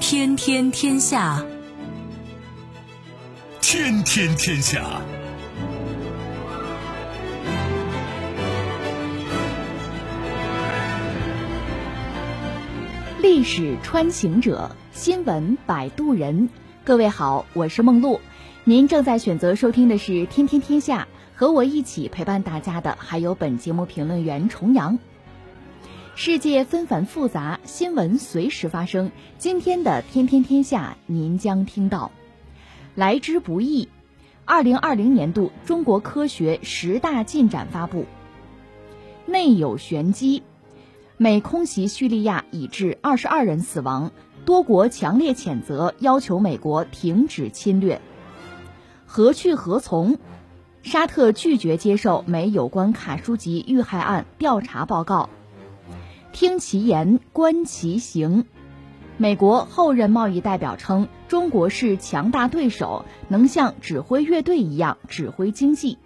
天天天下，天天天下。历史穿行者，新闻摆渡人。各位好，我是梦露。您正在选择收听的是《天天天下》，和我一起陪伴大家的还有本节目评论员重阳。世界纷繁复杂，新闻随时发生。今天的《天天天下》，您将听到：来之不易，二零二零年度中国科学十大进展发布；内有玄机，美空袭叙利亚已致二十二人死亡，多国强烈谴责，要求美国停止侵略。何去何从？沙特拒绝接受美有关卡舒吉遇害案调查报告。听其言，观其行。美国后任贸易代表称，中国是强大对手，能像指挥乐队一样指挥经济。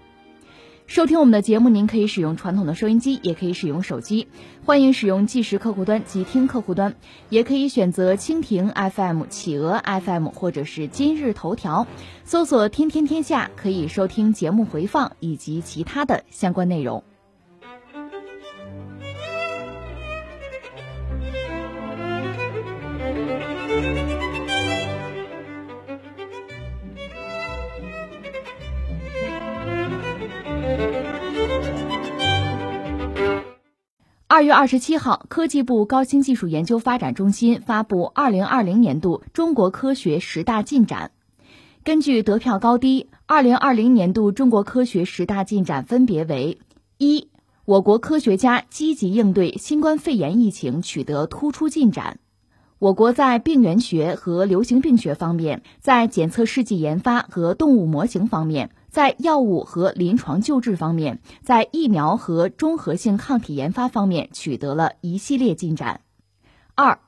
收听我们的节目，您可以使用传统的收音机，也可以使用手机。欢迎使用即时客户端及听客户端，也可以选择蜻蜓 FM、企鹅 FM 或者是今日头条，搜索“天天天下”，可以收听节目回放以及其他的相关内容。二月二十七号，科技部高新技术研究发展中心发布二零二零年度中国科学十大进展。根据得票高低，二零二零年度中国科学十大进展分别为：一、我国科学家积极应对新冠肺炎疫情，取得突出进展。我国在病原学和流行病学方面，在检测试剂研发和动物模型方面。在药物和临床救治方面，在疫苗和综合性抗体研发方面取得了一系列进展。二，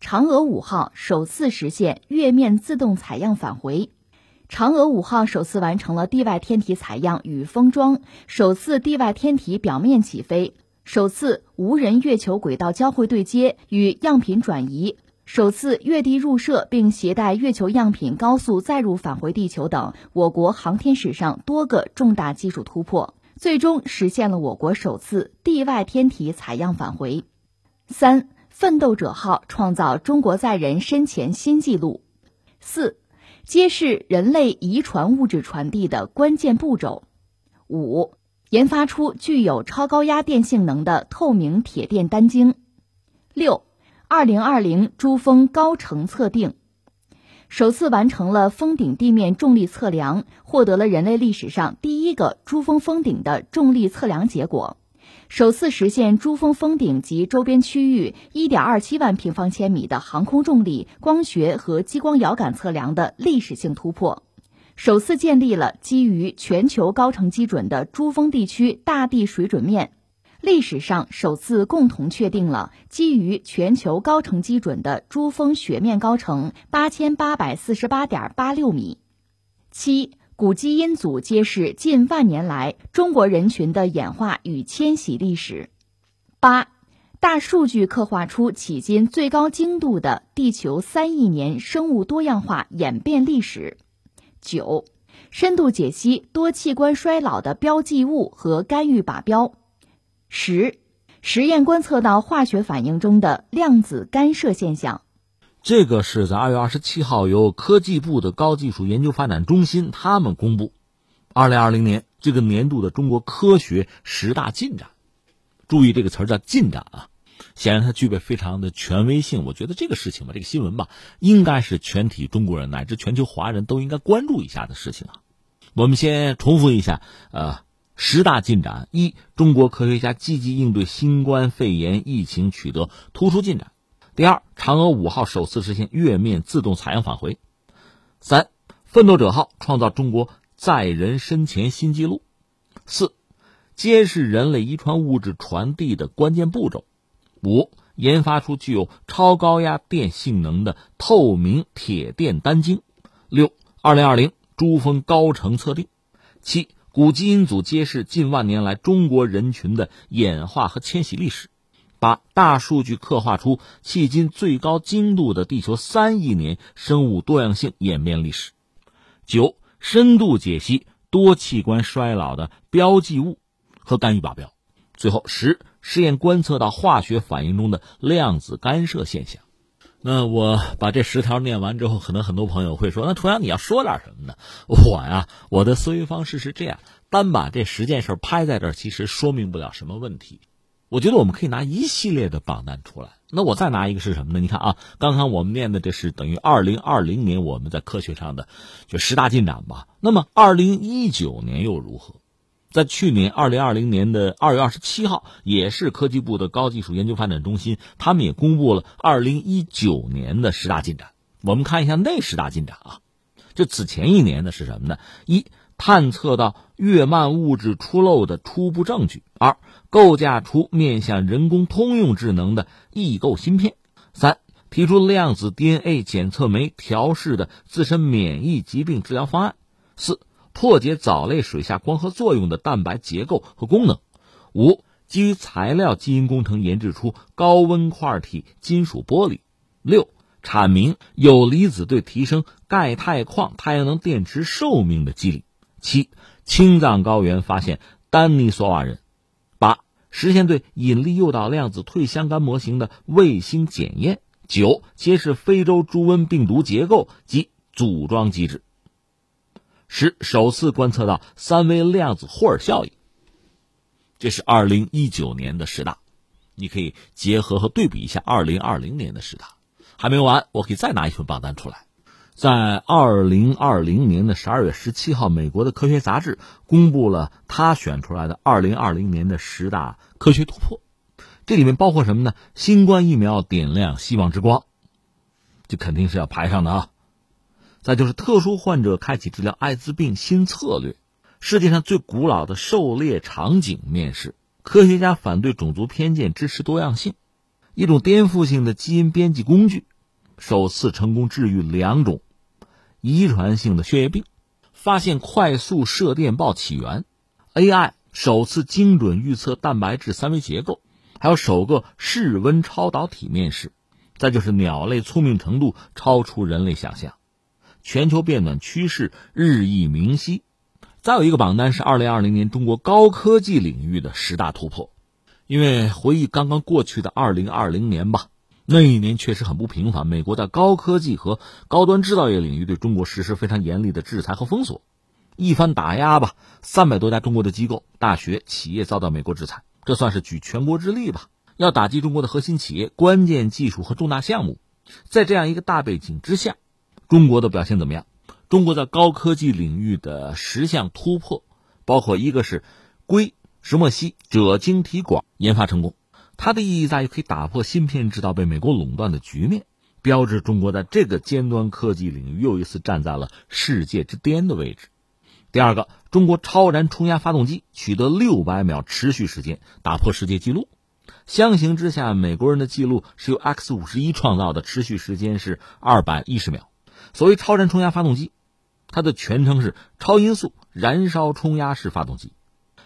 嫦娥五号首次实现月面自动采样返回。嫦娥五号首次完成了地外天体采样与封装，首次地外天体表面起飞，首次无人月球轨道交会对接与样品转移。首次月地入射并携带月球样品高速载入返回地球等我国航天史上多个重大技术突破，最终实现了我国首次地外天体采样返回。三，奋斗者号创造中国载人深潜新纪录。四，揭示人类遗传物质传递的关键步骤。五，研发出具有超高压电性能的透明铁电单晶。六。二零二零珠峰高程测定，首次完成了峰顶地面重力测量，获得了人类历史上第一个珠峰峰顶的重力测量结果，首次实现珠峰峰顶及周边区域一点二七万平方千米的航空重力、光学和激光遥感测量的历史性突破，首次建立了基于全球高程基准的珠峰地区大地水准面。历史上首次共同确定了基于全球高程基准的珠峰雪面高程八千八百四十八点八六米。七古基因组揭示近万年来中国人群的演化与迁徙历史。八大数据刻画出迄今最高精度的地球三亿年生物多样化演变历史。九深度解析多器官衰老的标记物和干预靶标。十，实验观测到化学反应中的量子干涉现象。这个是在二月二十七号由科技部的高技术研究发展中心他们公布，二零二零年这个年度的中国科学十大进展。注意这个词儿叫进展啊，显然它具备非常的权威性。我觉得这个事情吧，这个新闻吧，应该是全体中国人乃至全球华人都应该关注一下的事情啊。我们先重复一下，呃。十大进展：一、中国科学家积极应对新冠肺炎疫情，取得突出进展；第二，嫦娥五号首次实现月面自动采样返回；三，奋斗者号创造中国载人深潜新纪录；四，揭示人类遗传物质传递的关键步骤；五，研发出具有超高压电性能的透明铁电单晶；六，二零二零。珠峰高程测定；七，古基因组揭示近万年来中国人群的演化和迁徙历史；把，大数据刻画出迄今最高精度的地球三亿年生物多样性演变历史；九，深度解析多器官衰老的标记物和干预靶标；最后十，试验观测到化学反应中的量子干涉现象。那我把这十条念完之后，可能很多朋友会说：“那重阳你要说点什么呢？”我呀，我的思维方式是这样：单把这十件事拍在这，其实说明不了什么问题。我觉得我们可以拿一系列的榜单出来。那我再拿一个是什么呢？你看啊，刚刚我们念的这是等于二零二零年我们在科学上的就十大进展吧。那么二零一九年又如何？在去年二零二零年的二月二十七号，也是科技部的高技术研究发展中心，他们也公布了二零一九年的十大进展。我们看一下那十大进展啊，就此前一年的是什么呢？一、探测到月幔物质出漏的初步证据；二、构架出面向人工通用智能的异构芯片；三、提出量子 DNA 检测酶调试的自身免疫疾病治疗方案；四。破解藻类水下光合作用的蛋白结构和功能。五、基于材料基因工程研制出高温块体金属玻璃。六、阐明有离子对提升钙钛矿太阳能电池寿命的机理。七、青藏高原发现丹尼索瓦人。八、实现对引力诱导量子退相干模型的卫星检验。九、揭示非洲猪瘟病毒结构及组装机制。十首次观测到三维量子霍尔效应，这是二零一九年的十大，你可以结合和对比一下二零二零年的十大。还没完，我可以再拿一份榜单出来。在二零二零年的十二月十七号，美国的科学杂志公布了他选出来的二零二零年的十大科学突破，这里面包括什么呢？新冠疫苗点亮希望之光，这肯定是要排上的啊。再就是特殊患者开启治疗艾滋病新策略，世界上最古老的狩猎场景面世，科学家反对种族偏见，支持多样性，一种颠覆性的基因编辑工具，首次成功治愈两种遗传性的血液病，发现快速射电暴起源，AI 首次精准预测蛋白质三维结构，还有首个室温超导体面世，再就是鸟类聪明程度超出人类想象。全球变暖趋势日益明晰，再有一个榜单是二零二零年中国高科技领域的十大突破。因为回忆刚刚过去的二零二零年吧，那一年确实很不平凡。美国在高科技和高端制造业领域对中国实施非常严厉的制裁和封锁，一番打压吧，三百多家中国的机构、大学、企业遭到美国制裁，这算是举全国之力吧，要打击中国的核心企业、关键技术和重大项目。在这样一个大背景之下。中国的表现怎么样？中国在高科技领域的十项突破，包括一个是硅石墨烯锗晶体管研发成功，它的意义在于可以打破芯片制造被美国垄断的局面，标志中国在这个尖端科技领域又一次站在了世界之巅的位置。第二个，中国超燃冲压发动机取得六百秒持续时间，打破世界纪录。相形之下，美国人的记录是由 X 五十一创造的，持续时间是二百一十秒。所谓超燃冲压发动机，它的全称是超音速燃烧冲压式发动机。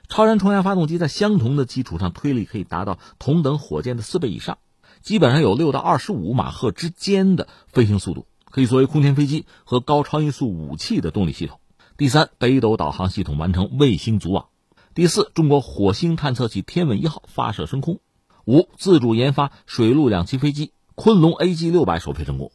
超燃冲压发动机在相同的基础上推力可以达到同等火箭的四倍以上，基本上有六到二十五马赫之间的飞行速度，可以作为空天飞机和高超音速武器的动力系统。第三，北斗导航系统完成卫星组网。第四，中国火星探测器天问一号发射升空。五，自主研发水陆两栖飞机昆龙 AG 六百首飞成功。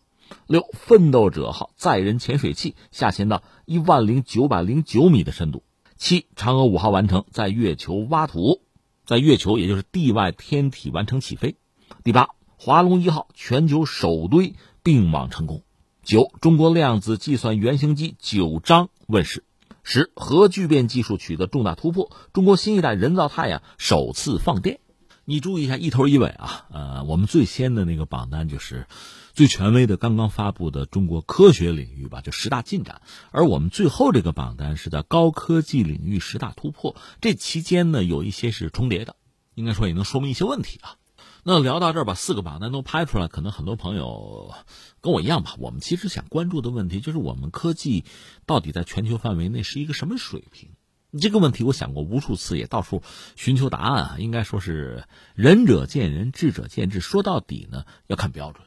六，奋斗者号载人潜水器下潜到一万零九百零九米的深度。七，嫦娥五号完成在月球挖土，在月球也就是地外天体完成起飞。第八，华龙一号全球首堆并网成功。九，中国量子计算原型机九章问世。十，核聚变技术取得重大突破，中国新一代人造太阳首次放电。你注意一下一头一尾啊，呃，我们最先的那个榜单就是。最权威的刚刚发布的中国科学领域吧，就十大进展。而我们最后这个榜单是在高科技领域十大突破，这期间呢有一些是重叠的，应该说也能说明一些问题啊。那聊到这儿，把四个榜单都拍出来，可能很多朋友跟我一样吧。我们其实想关注的问题就是，我们科技到底在全球范围内是一个什么水平？这个问题我想过无数次，也到处寻求答案啊。应该说是仁者见仁，智者见智。说到底呢，要看标准。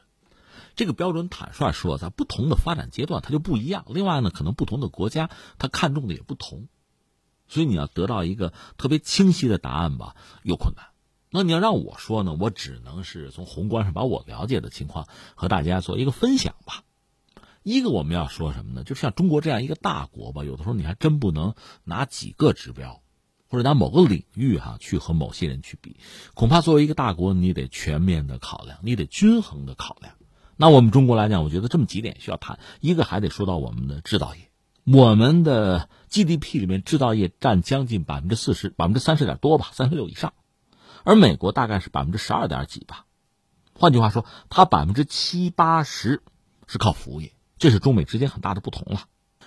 这个标准，坦率说，在不同的发展阶段它就不一样。另外呢，可能不同的国家它看重的也不同，所以你要得到一个特别清晰的答案吧，又困难。那你要让我说呢，我只能是从宏观上把我了解的情况和大家做一个分享吧。一个我们要说什么呢？就像中国这样一个大国吧，有的时候你还真不能拿几个指标，或者拿某个领域哈去和某些人去比。恐怕作为一个大国，你得全面的考量，你得均衡的考量。那我们中国来讲，我觉得这么几点需要谈。一个还得说到我们的制造业，我们的 GDP 里面制造业占将近百分之四十，百分之三十点多吧，三十六以上。而美国大概是百分之十二点几吧，换句话说，它百分之七八十是靠服务业，这是中美之间很大的不同了。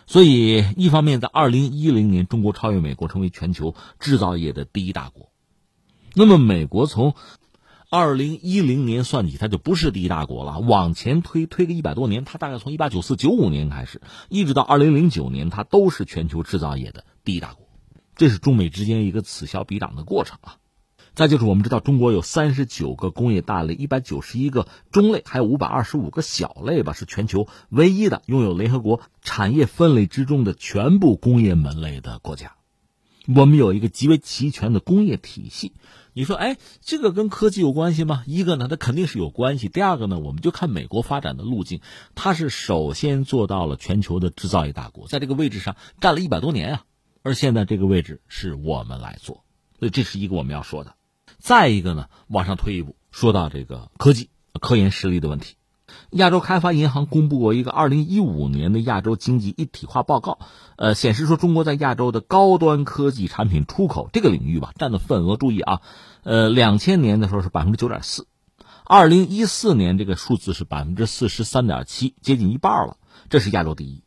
所以，一方面在二零一零年，中国超越美国成为全球制造业的第一大国。那么，美国从二零一零年算起，它就不是第一大国了。往前推推个一百多年，它大概从一八九四九五年开始，一直到二零零九年，它都是全球制造业的第一大国。这是中美之间一个此消彼长的过程啊。再就是我们知道，中国有三十九个工业大类，一百九十一个中类，还有五百二十五个小类吧，是全球唯一的拥有联合国产业分类之中的全部工业门类的国家。我们有一个极为齐全的工业体系。你说，哎，这个跟科技有关系吗？一个呢，它肯定是有关系；第二个呢，我们就看美国发展的路径，它是首先做到了全球的制造业大国，在这个位置上干了一百多年啊，而现在这个位置是我们来做，所以这是一个我们要说的。再一个呢，往上推一步，说到这个科技、科研实力的问题，亚洲开发银行公布过一个二零一五年的亚洲经济一体化报告，呃，显示说中国在亚洲的高端科技产品出口这个领域吧，占的份额，注意啊，呃，两千年的时候是百分之九点四，二零一四年这个数字是百分之四十三点七，接近一半了，这是亚洲第一。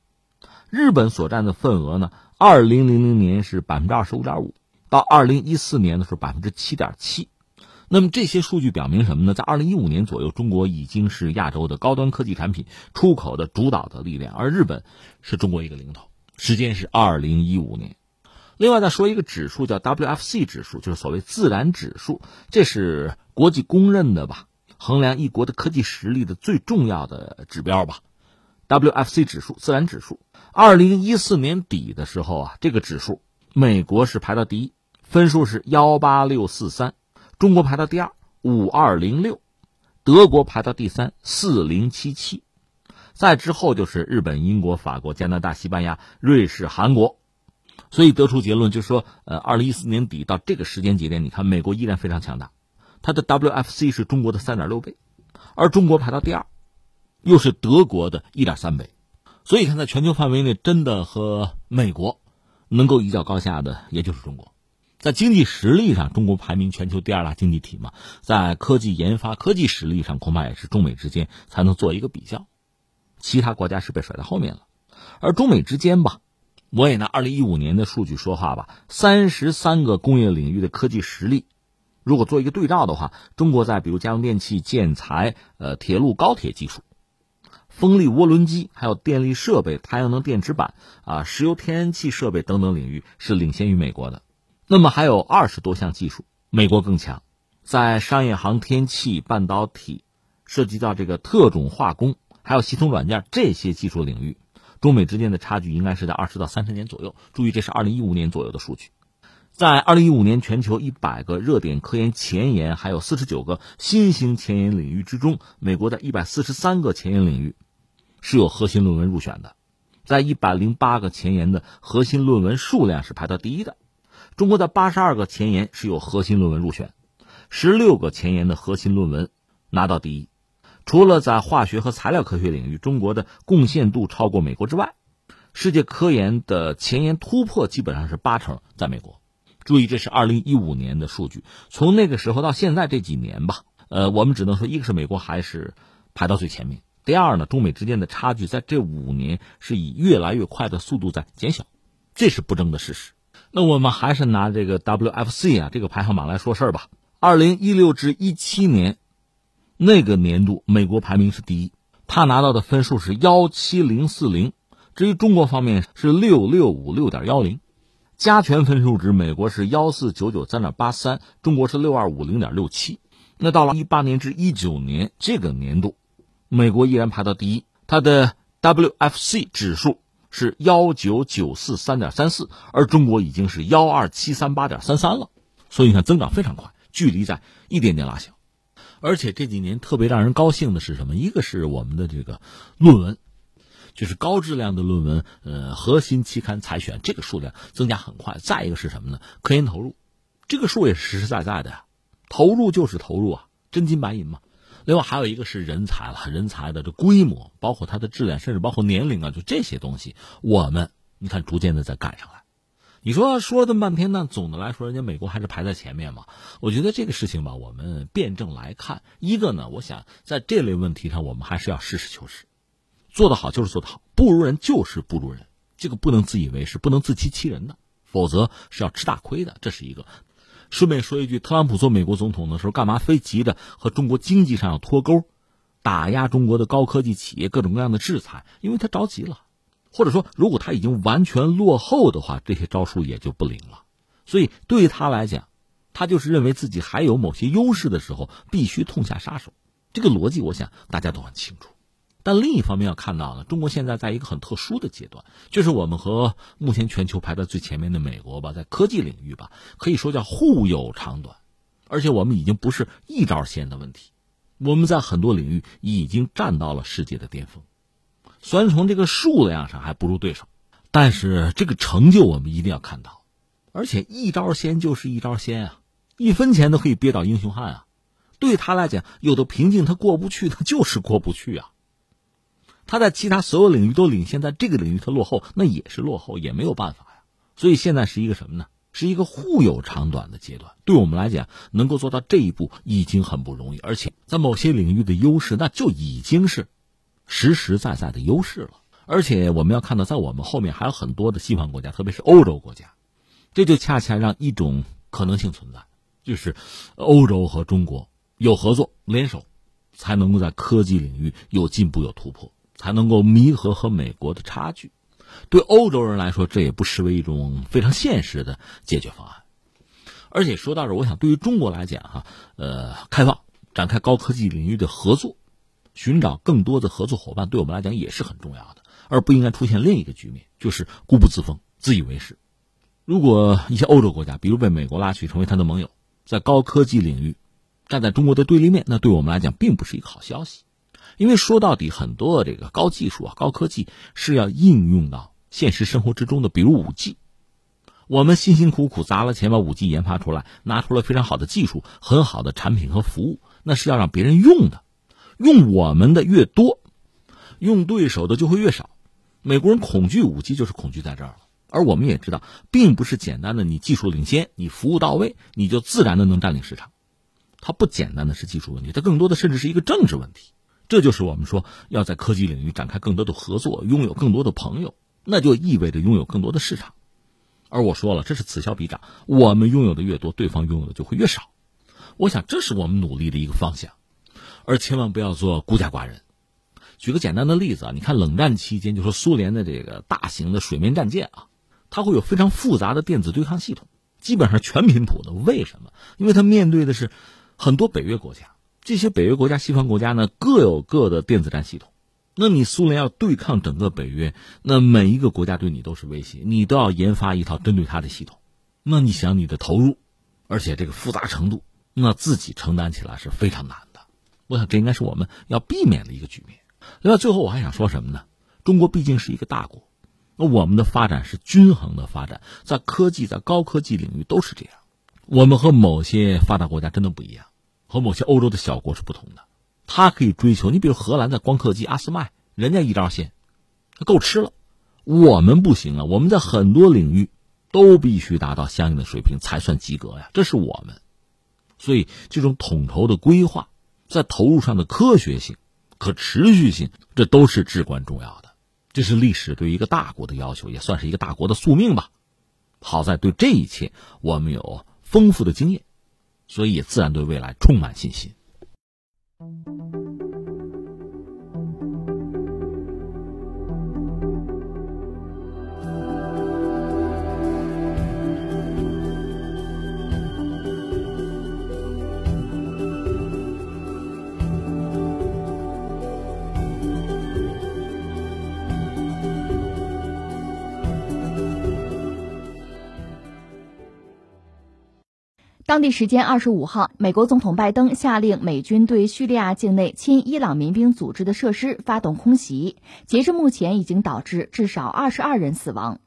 日本所占的份额呢，二零零零年是百分之二十五点五。到二零一四年的时候，百分之七点七。那么这些数据表明什么呢？在二零一五年左右，中国已经是亚洲的高端科技产品出口的主导的力量，而日本是中国一个领头。时间是二零一五年。另外再说一个指数，叫 WFC 指数，就是所谓自然指数，这是国际公认的吧，衡量一国的科技实力的最重要的指标吧。WFC 指数，自然指数。二零一四年底的时候啊，这个指数。美国是排到第一，分数是幺八六四三，中国排到第二五二零六，德国排到第三四零七七，再之后就是日本、英国、法国、加拿大、西班牙、瑞士、韩国，所以得出结论就是说，呃，二零一四年底到这个时间节点，你看美国依然非常强大，它的 WFC 是中国的三点六倍，而中国排到第二，又是德国的一点三倍，所以看在全球范围内，真的和美国。能够一较高下的也就是中国，在经济实力上，中国排名全球第二大经济体嘛，在科技研发、科技实力上，恐怕也是中美之间才能做一个比较，其他国家是被甩在后面了。而中美之间吧，我也拿二零一五年的数据说话吧，三十三个工业领域的科技实力，如果做一个对照的话，中国在比如家用电器、建材、呃铁路、高铁技术。风力涡轮机、还有电力设备、太阳能电池板啊、石油天然气设备等等领域是领先于美国的。那么还有二十多项技术，美国更强。在商业航天器、半导体，涉及到这个特种化工，还有系统软件这些技术领域，中美之间的差距应该是在二十到三十年左右。注意，这是二零一五年左右的数据。在二零一五年全球一百个热点科研前沿，还有四十九个新兴前沿领域之中，美国在一百四十三个前沿领域。是有核心论文入选的，在一百零八个前沿的核心论文数量是排到第一的。中国的八十二个前沿是有核心论文入选，十六个前沿的核心论文拿到第一。除了在化学和材料科学领域，中国的贡献度超过美国之外，世界科研的前沿突破基本上是八成在美国。注意，这是二零一五年的数据，从那个时候到现在这几年吧，呃，我们只能说，一个是美国还是排到最前面。第二呢，中美之间的差距在这五年是以越来越快的速度在减小，这是不争的事实。那我们还是拿这个 WFC 啊这个排行榜来说事儿吧。二零一六至一七年，那个年度美国排名是第一，他拿到的分数是幺七零四零。至于中国方面是六六五六点幺零，加权分数值美国是幺四九九三点八三，中国是六二五零点六七。那到了一八年至一九年这个年度，美国依然排到第一，它的 WFC 指数是幺九九四三点三四，而中国已经是幺二七三八点三三了。所以你看，增长非常快，距离在一点点拉小。而且这几年特别让人高兴的是什么？一个是我们的这个论文。就是高质量的论文，呃，核心期刊采选这个数量增加很快。再一个是什么呢？科研投入，这个数也是实实在在的呀，投入就是投入啊，真金白银嘛。另外还有一个是人才了，人才的这规模，包括它的质量，甚至包括年龄啊，就这些东西，我们你看逐渐的在赶上来。你说说了这么半天呢，总的来说，人家美国还是排在前面嘛。我觉得这个事情吧，我们辩证来看，一个呢，我想在这类问题上，我们还是要实事求是。做得好就是做得好，不如人就是不如人，这个不能自以为是，不能自欺欺人的，否则是要吃大亏的。这是一个。顺便说一句，特朗普做美国总统的时候，干嘛非急着和中国经济上要脱钩，打压中国的高科技企业，各种各样的制裁？因为他着急了，或者说，如果他已经完全落后的话，这些招数也就不灵了。所以对于他来讲，他就是认为自己还有某些优势的时候，必须痛下杀手。这个逻辑，我想大家都很清楚。但另一方面要看到呢，中国现在在一个很特殊的阶段，就是我们和目前全球排在最前面的美国吧，在科技领域吧，可以说叫互有长短，而且我们已经不是一招鲜的问题，我们在很多领域已经站到了世界的巅峰。虽然从这个数量上还不如对手，但是这个成就我们一定要看到，而且一招鲜就是一招鲜啊，一分钱都可以憋倒英雄汉啊。对他来讲，有的瓶颈他过不去，他就是过不去啊。他在其他所有领域都领先，在这个领域他落后，那也是落后，也没有办法呀。所以现在是一个什么呢？是一个互有长短的阶段。对我们来讲，能够做到这一步已经很不容易，而且在某些领域的优势，那就已经是实实在在的优势了。而且我们要看到，在我们后面还有很多的西方国家，特别是欧洲国家，这就恰恰让一种可能性存在，就是欧洲和中国有合作联手，才能够在科技领域有进步有突破。才能够弥合和美国的差距，对欧洲人来说，这也不失为一种非常现实的解决方案。而且说到这，我想对于中国来讲，哈，呃，开放展开高科技领域的合作，寻找更多的合作伙伴，对我们来讲也是很重要的，而不应该出现另一个局面，就是固步自封、自以为是。如果一些欧洲国家，比如被美国拉去成为他的盟友，在高科技领域站在中国的对立面，那对我们来讲并不是一个好消息。因为说到底，很多的这个高技术啊、高科技是要应用到现实生活之中的，比如五 G。我们辛辛苦苦砸了钱把五 G 研发出来，拿出了非常好的技术、很好的产品和服务，那是要让别人用的。用我们的越多，用对手的就会越少。美国人恐惧五 G，就是恐惧在这儿了。而我们也知道，并不是简单的你技术领先、你服务到位，你就自然的能占领市场。它不简单的是技术问题，它更多的甚至是一个政治问题。这就是我们说要在科技领域展开更多的合作，拥有更多的朋友，那就意味着拥有更多的市场。而我说了，这是此消彼长，我们拥有的越多，对方拥有的就会越少。我想这是我们努力的一个方向，而千万不要做孤家寡人。举个简单的例子啊，你看冷战期间，就说苏联的这个大型的水面战舰啊，它会有非常复杂的电子对抗系统，基本上全频谱的。为什么？因为它面对的是很多北约国家。这些北约国家、西方国家呢，各有各的电子战系统。那你苏联要对抗整个北约，那每一个国家对你都是威胁，你都要研发一套针对它的系统。那你想你的投入，而且这个复杂程度，那自己承担起来是非常难的。我想这应该是我们要避免的一个局面。另外，最后我还想说什么呢？中国毕竟是一个大国，那我们的发展是均衡的发展，在科技、在高科技领域都是这样。我们和某些发达国家真的不一样。和某些欧洲的小国是不同的，他可以追求。你比如荷兰的光刻机阿斯麦，人家一招鲜，够吃了。我们不行啊，我们在很多领域都必须达到相应的水平才算及格呀。这是我们，所以这种统筹的规划，在投入上的科学性、可持续性，这都是至关重要的。这是历史对于一个大国的要求，也算是一个大国的宿命吧。好在对这一切我们有丰富的经验。所以也自然对未来充满信心。当地时间二十五号，美国总统拜登下令美军对叙利亚境内亲伊朗民兵组织的设施发动空袭，截至目前已经导致至少二十二人死亡。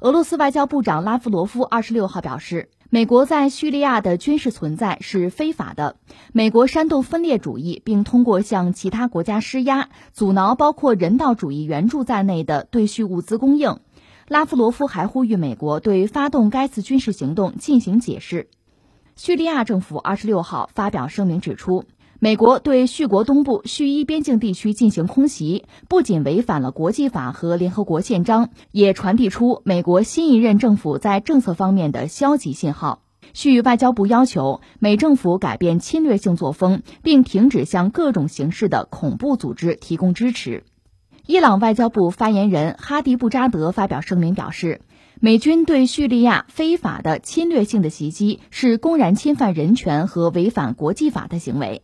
俄罗斯外交部长拉夫罗夫二十六号表示，美国在叙利亚的军事存在是非法的，美国煽动分裂主义，并通过向其他国家施压，阻挠包括人道主义援助在内的对叙物资供应。拉夫罗夫还呼吁美国对发动该次军事行动进行解释。叙利亚政府二十六号发表声明指出，美国对叙国东部叙伊边境地区进行空袭，不仅违反了国际法和联合国宪章，也传递出美国新一任政府在政策方面的消极信号。叙外交部要求美政府改变侵略性作风，并停止向各种形式的恐怖组织提供支持。伊朗外交部发言人哈迪布扎德发表声明表示，美军对叙利亚非法的侵略性的袭击是公然侵犯人权和违反国际法的行为。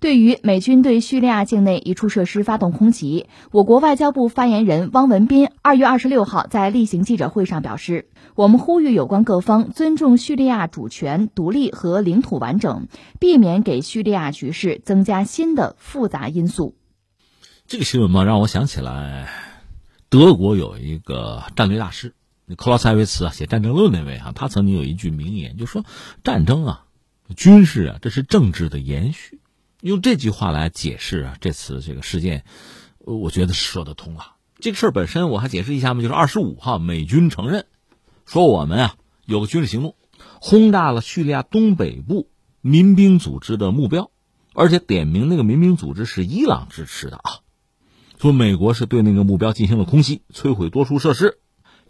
对于美军对叙利亚境内一处设施发动空袭，我国外交部发言人汪文斌二月二十六号在例行记者会上表示：“我们呼吁有关各方尊重叙利亚主权、独立和领土完整，避免给叙利亚局势增加新的复杂因素。”这个新闻嘛，让我想起来，德国有一个战略大师，克劳塞维茨啊，写《战争论》那位啊，他曾经有一句名言，就说战争啊，军事啊，这是政治的延续。用这句话来解释啊，这次这个事件，我觉得说得通了。这个事儿本身，我还解释一下嘛，就是二十五号，美军承认说我们啊有个军事行动，轰炸了叙利亚东北部民兵组织的目标，而且点名那个民兵组织是伊朗支持的啊。说美国是对那个目标进行了空袭，摧毁多处设施。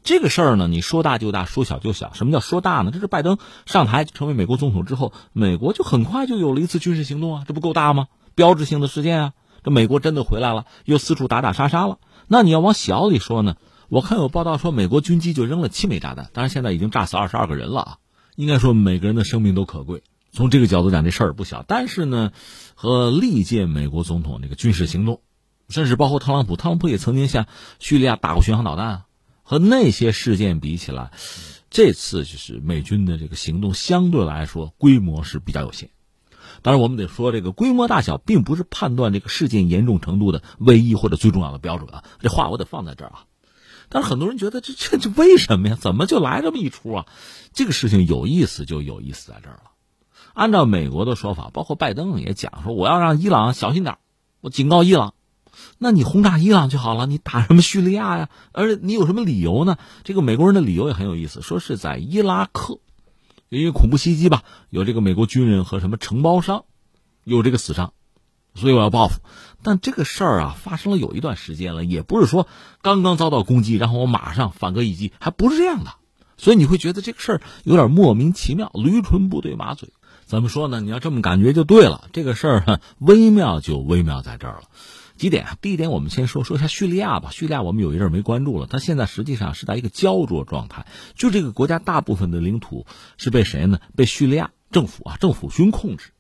这个事儿呢，你说大就大，说小就小。什么叫说大呢？这是拜登上台成为美国总统之后，美国就很快就有了一次军事行动啊，这不够大吗？标志性的事件啊，这美国真的回来了，又四处打打杀杀了。那你要往小里说呢？我看有报道说，美国军机就扔了七枚炸弹，当然现在已经炸死二十二个人了啊。应该说，每个人的生命都可贵。从这个角度讲，这事儿不小。但是呢，和历届美国总统这个军事行动。甚至包括特朗普，特朗普也曾经向叙利亚打过巡航导弹，和那些事件比起来，这次就是美军的这个行动相对来说规模是比较有限。当然，我们得说这个规模大小并不是判断这个事件严重程度的唯一或者最重要的标准啊。这话我得放在这儿啊。但是很多人觉得这这这为什么呀？怎么就来这么一出啊？这个事情有意思就有意思在这儿了。按照美国的说法，包括拜登也讲说，我要让伊朗小心点我警告伊朗。那你轰炸伊朗就好了，你打什么叙利亚呀？而且你有什么理由呢？这个美国人的理由也很有意思，说是在伊拉克，因为恐怖袭击吧，有这个美国军人和什么承包商有这个死伤，所以我要报复。但这个事儿啊，发生了有一段时间了，也不是说刚刚遭到攻击，然后我马上反戈一击，还不是这样的。所以你会觉得这个事儿有点莫名其妙，驴唇不对马嘴。怎么说呢？你要这么感觉就对了。这个事儿微妙就微妙在这儿了。几点啊？第一点，我们先说说一下叙利亚吧。叙利亚我们有一阵没关注了，它现在实际上是在一个焦灼状态。就这个国家大部分的领土是被谁呢？被叙利亚政府啊，政府军控制，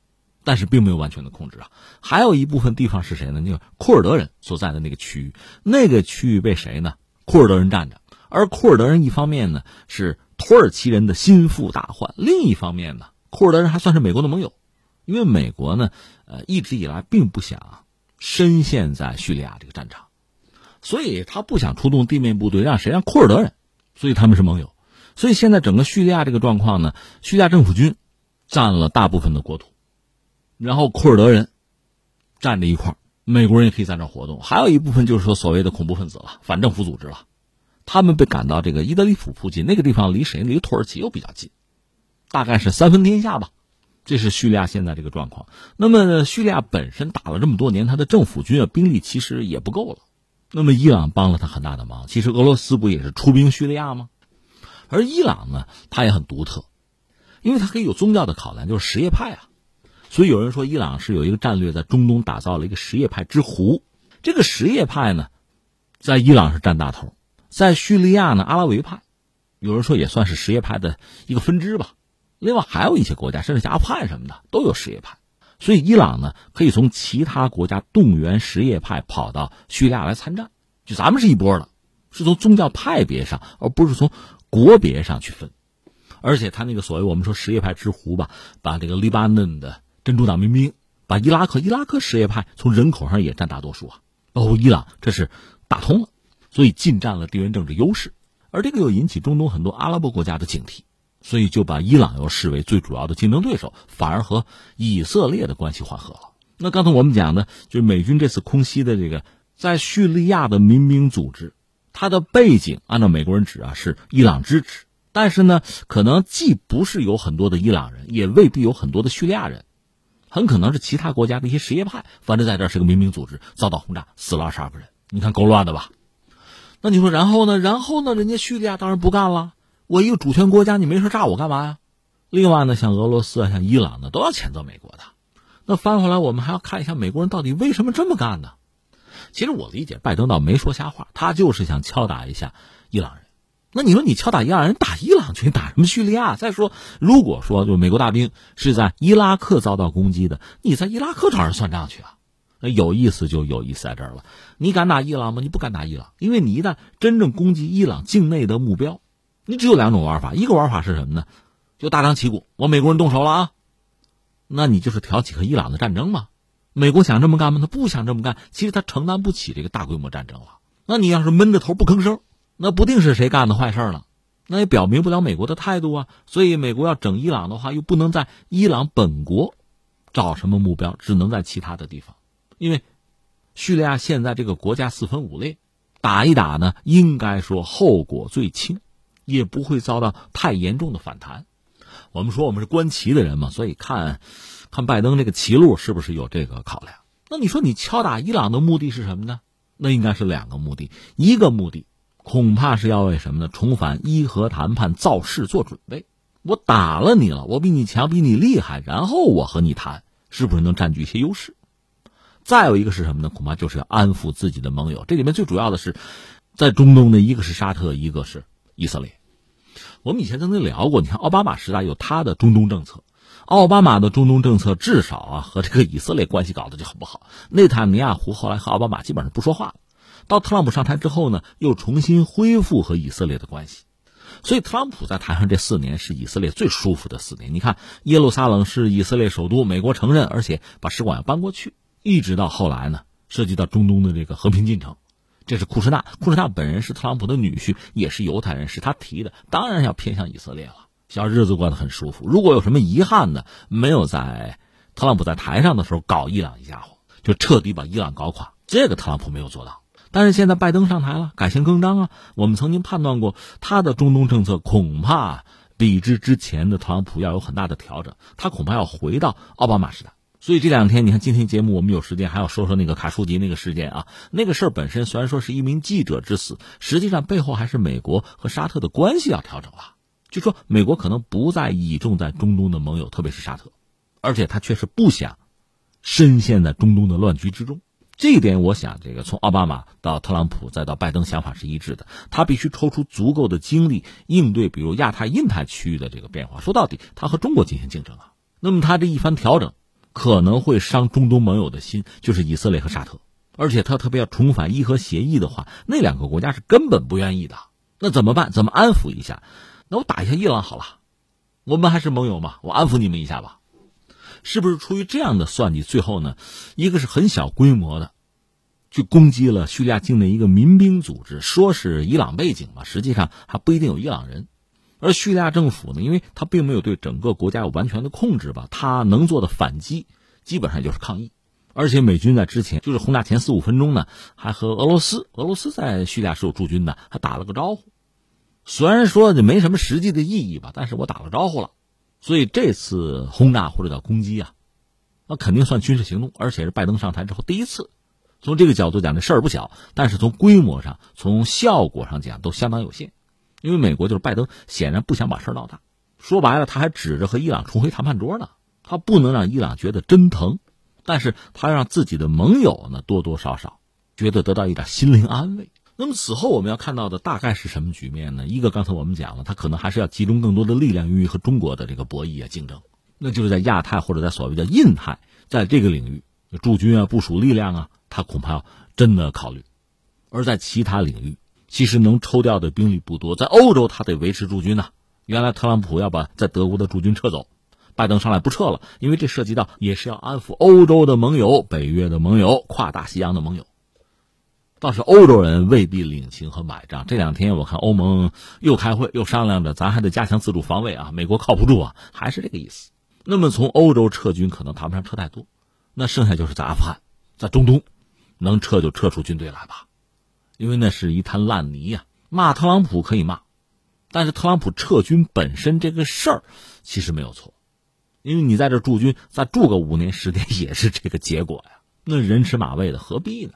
但是并没有完全的控制啊。还有一部分地方是谁呢？那个库尔德人所在的那个区域，那个区域被谁呢？库尔德人占着。而库尔德人一方面呢是土耳其人的心腹大患，另一方面呢，库尔德人还算是美国的盟友，因为美国呢，呃，一直以来并不想。深陷在叙利亚这个战场，所以他不想出动地面部队，让谁让库尔德人，所以他们是盟友。所以现在整个叙利亚这个状况呢，叙利亚政府军占了大部分的国土，然后库尔德人站着一块美国人也可以在这活动。还有一部分就是说所谓的恐怖分子了，反政府组织了，他们被赶到这个伊德利卜附近，那个地方离谁？离土耳其又比较近，大概是三分天下吧。这是叙利亚现在这个状况。那么，叙利亚本身打了这么多年，他的政府军啊兵力其实也不够了。那么，伊朗帮了他很大的忙。其实，俄罗斯不也是出兵叙利亚吗？而伊朗呢，他也很独特，因为他可以有宗教的考量，就是什叶派啊。所以有人说，伊朗是有一个战略，在中东打造了一个什叶派之湖。这个什叶派呢，在伊朗是占大头，在叙利亚呢，阿拉维派，有人说也算是什叶派的一个分支吧。另外还有一些国家，甚至阿富汗什么的都有什叶派，所以伊朗呢可以从其他国家动员什叶派跑到叙利亚来参战，就咱们是一波的，是从宗教派别上，而不是从国别上去分。而且他那个所谓我们说什叶派之狐吧，把这个黎巴嫩的真主党民兵，把伊拉克伊拉克什叶派从人口上也占大多数啊，包括伊朗，这是打通了，所以进占了地缘政治优势，而这个又引起中东很多阿拉伯国家的警惕，所以就把伊朗又视为最主要的竞争对手，反而和以色列的关系缓和了。那刚才我们讲的，就是美军这次空袭的这个在叙利亚的民兵组织，它的背景按照美国人指啊是伊朗支持。但是呢，可能既不是有很多的伊朗人，也未必有很多的叙利亚人，很可能是其他国家的一些什叶派。反正在这是个民兵组织，遭到轰炸，死了二十二个人。你看够乱的吧？那你说然后呢？然后呢？人家叙利亚当然不干了。我一个主权国家，你没事炸我干嘛呀？另外呢，像俄罗斯啊，像伊朗呢，都要谴责美国的。那翻回来，我们还要看一下美国人到底为什么这么干呢？其实我理解，拜登倒没说瞎话，他就是想敲打一下伊朗人。那你说你敲打伊朗人打伊朗去，打什么叙利亚？再说，如果说就美国大兵是在伊拉克遭到攻击的，你在伊拉克找人算账去啊？那有意思就有意思在这儿了。你敢打伊朗吗？你不敢打伊朗，因为你一旦真正攻击伊朗境内的目标，你只有两种玩法。一个玩法是什么呢？就大张旗鼓，我美国人动手了啊，那你就是挑起和伊朗的战争嘛。美国想这么干吗？他不想这么干，其实他承担不起这个大规模战争了。那你要是闷着头不吭声。那不定是谁干的坏事了，那也表明不了美国的态度啊。所以美国要整伊朗的话，又不能在伊朗本国找什么目标，只能在其他的地方。因为叙利亚现在这个国家四分五裂，打一打呢，应该说后果最轻，也不会遭到太严重的反弹。我们说我们是观棋的人嘛，所以看看拜登这个棋路是不是有这个考量。那你说你敲打伊朗的目的是什么呢？那应该是两个目的，一个目的。恐怕是要为什么呢？重返伊核谈判造势做准备。我打了你了，我比你强，比你厉害，然后我和你谈，是不是能占据一些优势？再有一个是什么呢？恐怕就是要安抚自己的盟友。这里面最主要的是，在中东的一个是沙特，一个是以色列。我们以前曾经聊过，你看奥巴马时代有他的中东政策，奥巴马的中东政策至少啊和这个以色列关系搞得就很不好。内塔尼亚胡后来和奥巴马基本上不说话了。到特朗普上台之后呢，又重新恢复和以色列的关系，所以特朗普在台上这四年是以色列最舒服的四年。你看，耶路撒冷是以色列首都，美国承认，而且把使馆要搬过去。一直到后来呢，涉及到中东的这个和平进程，这是库什纳。库什纳本人是特朗普的女婿，也是犹太人，是他提的，当然要偏向以色列了。小日子过得很舒服。如果有什么遗憾的，没有在特朗普在台上的时候搞伊朗一家伙，就彻底把伊朗搞垮，这个特朗普没有做到。但是现在拜登上台了，改弦更张啊！我们曾经判断过他的中东政策恐怕比之之前的特朗普要有很大的调整，他恐怕要回到奥巴马时代。所以这两天，你看今天节目我们有时间还要说说那个卡舒吉那个事件啊。那个事儿本身虽然说是一名记者之死，实际上背后还是美国和沙特的关系要调整了。就说美国可能不再倚重在中东的盟友，特别是沙特，而且他确实不想深陷在中东的乱局之中。这一点，我想，这个从奥巴马到特朗普再到拜登，想法是一致的。他必须抽出足够的精力应对，比如亚太、印太区域的这个变化。说到底，他和中国进行竞争啊。那么他这一番调整，可能会伤中东盟友的心，就是以色列和沙特。而且他特别要重返伊核协议的话，那两个国家是根本不愿意的。那怎么办？怎么安抚一下？那我打一下伊朗好了，我们还是盟友嘛，我安抚你们一下吧。是不是出于这样的算计？最后呢，一个是很小规模的，去攻击了叙利亚境内一个民兵组织，说是伊朗背景吧，实际上还不一定有伊朗人。而叙利亚政府呢，因为他并没有对整个国家有完全的控制吧，他能做的反击基本上就是抗议。而且美军在之前就是轰炸前四五分钟呢，还和俄罗斯，俄罗斯在叙利亚是有驻军的，还打了个招呼。虽然说这没什么实际的意义吧，但是我打了招呼了。所以这次轰炸或者叫攻击啊，那肯定算军事行动，而且是拜登上台之后第一次。从这个角度讲，这事儿不小，但是从规模上、从效果上讲都相当有限。因为美国就是拜登，显然不想把事儿闹大。说白了，他还指着和伊朗重回谈判桌呢。他不能让伊朗觉得真疼，但是他让自己的盟友呢多多少少觉得得到一点心灵安慰。那么此后我们要看到的大概是什么局面呢？一个刚才我们讲了，他可能还是要集中更多的力量用于和中国的这个博弈啊竞争，那就是在亚太或者在所谓的印太，在这个领域驻军啊部署力量啊，他恐怕要真的考虑；而在其他领域，其实能抽调的兵力不多，在欧洲他得维持驻军呐，原来特朗普要把在德国的驻军撤走，拜登上来不撤了，因为这涉及到也是要安抚欧洲的盟友、北约的盟友、跨大西洋的盟友。倒是欧洲人未必领情和买账。这两天我看欧盟又开会，又商量着，咱还得加强自主防卫啊！美国靠不住啊，还是这个意思。那么从欧洲撤军可能谈不上撤太多，那剩下就是在阿富汗，在中东，能撤就撤出军队来吧，因为那是一滩烂泥呀。骂特朗普可以骂，但是特朗普撤军本身这个事儿其实没有错，因为你在这驻军再驻个五年十年 也是这个结果呀，那人吃马喂的何必呢？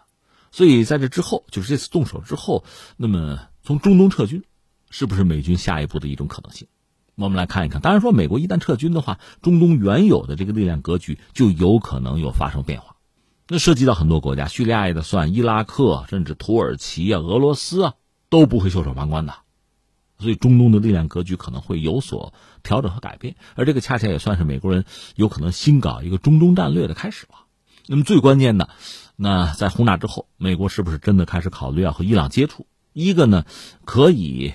所以在这之后，就是这次动手之后，那么从中东撤军，是不是美军下一步的一种可能性？我们来看一看。当然说，美国一旦撤军的话，中东原有的这个力量格局就有可能有发生变化。那涉及到很多国家，叙利亚也得算，伊拉克甚至土耳其啊、俄罗斯啊，都不会袖手旁观的。所以中东的力量格局可能会有所调整和改变，而这个恰恰也算是美国人有可能新搞一个中东战略的开始吧。那么最关键的。那在轰炸之后，美国是不是真的开始考虑要和伊朗接触？一个呢，可以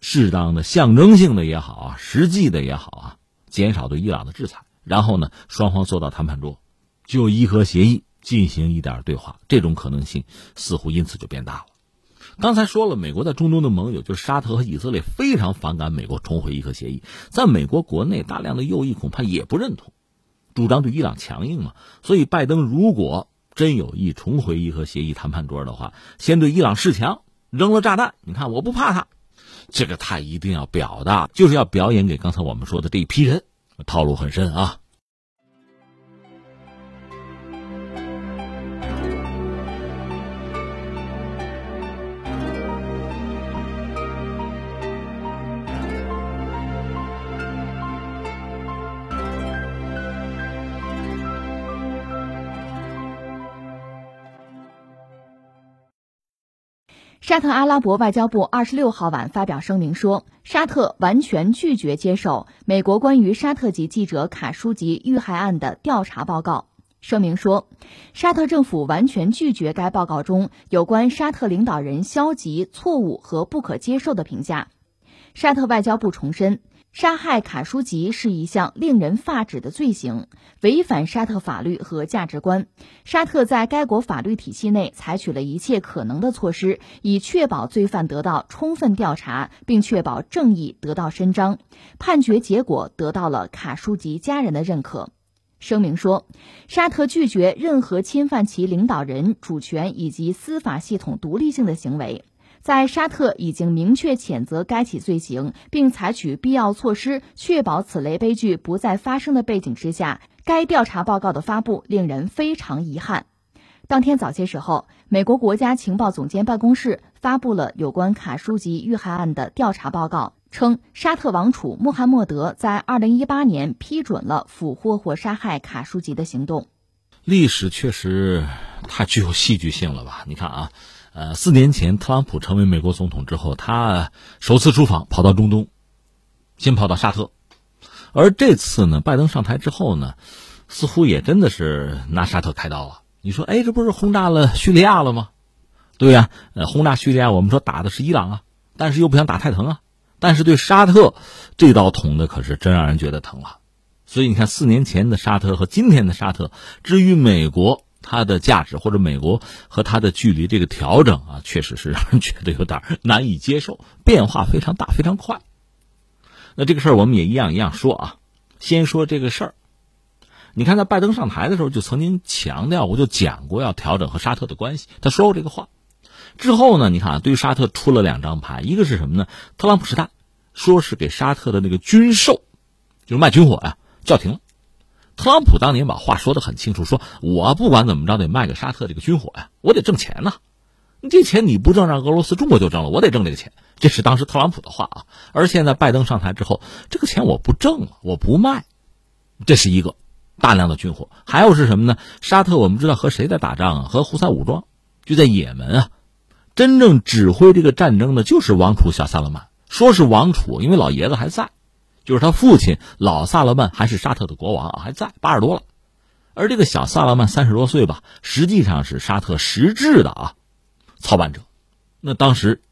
适当的象征性的也好啊，实际的也好啊，减少对伊朗的制裁，然后呢，双方坐到谈判桌，就伊核协议进行一点对话，这种可能性似乎因此就变大了。刚才说了，美国在中东的盟友就是沙特和以色列，非常反感美国重回伊核协议，在美国国内大量的右翼恐怕也不认同，主张对伊朗强硬嘛。所以拜登如果。真有意重回伊核协议谈判桌的话，先对伊朗示强，扔了炸弹。你看，我不怕他，这个他一定要表达，就是要表演给刚才我们说的这一批人，套路很深啊。沙特阿拉伯外交部二十六号晚发表声明说，沙特完全拒绝接受美国关于沙特籍记者卡舒吉遇害案的调查报告。声明说，沙特政府完全拒绝该报告中有关沙特领导人消极、错误和不可接受的评价。沙特外交部重申。杀害卡舒吉是一项令人发指的罪行，违反沙特法律和价值观。沙特在该国法律体系内采取了一切可能的措施，以确保罪犯得到充分调查，并确保正义得到伸张，判决结果得到了卡舒吉家人的认可。声明说，沙特拒绝任何侵犯其领导人主权以及司法系统独立性的行为。在沙特已经明确谴责该起罪行，并采取必要措施确保此类悲剧不再发生的背景之下，该调查报告的发布令人非常遗憾。当天早些时候，美国国家情报总监办公室发布了有关卡舒吉遇害案的调查报告，称沙特王储穆罕默德在2018年批准了俘获或杀害卡舒吉的行动。历史确实太具有戏剧性了吧？你看啊。呃，四年前特朗普成为美国总统之后，他首次出访跑到中东，先跑到沙特，而这次呢，拜登上台之后呢，似乎也真的是拿沙特开刀了。你说，哎，这不是轰炸了叙利亚了吗？对呀，呃，轰炸叙利亚，我们说打的是伊朗啊，但是又不想打太疼啊，但是对沙特这刀捅的可是真让人觉得疼了。所以你看，四年前的沙特和今天的沙特，至于美国。它的价值或者美国和它的距离这个调整啊，确实是让人觉得有点难以接受，变化非常大，非常快。那这个事儿我们也一样一样说啊。先说这个事儿，你看在拜登上台的时候就曾经强调，我就讲过要调整和沙特的关系，他说过这个话。之后呢，你看啊，对于沙特出了两张牌，一个是什么呢？特朗普时代说是给沙特的那个军售，就是卖军火呀，叫停了。特朗普当年把话说的很清楚，说我不管怎么着得卖给沙特这个军火呀，我得挣钱呐。这钱你不挣，让俄罗斯、中国就挣了，我得挣这个钱。这是当时特朗普的话啊。而现在拜登上台之后，这个钱我不挣了，我不卖，这是一个大量的军火。还有是什么呢？沙特我们知道和谁在打仗啊？和胡塞武装，就在也门啊。真正指挥这个战争的就是王储小萨勒曼，说是王储，因为老爷子还在。就是他父亲老萨勒曼还是沙特的国王啊，还在八十多了，而这个小萨勒曼三十多岁吧，实际上是沙特实质的啊操办者。那当时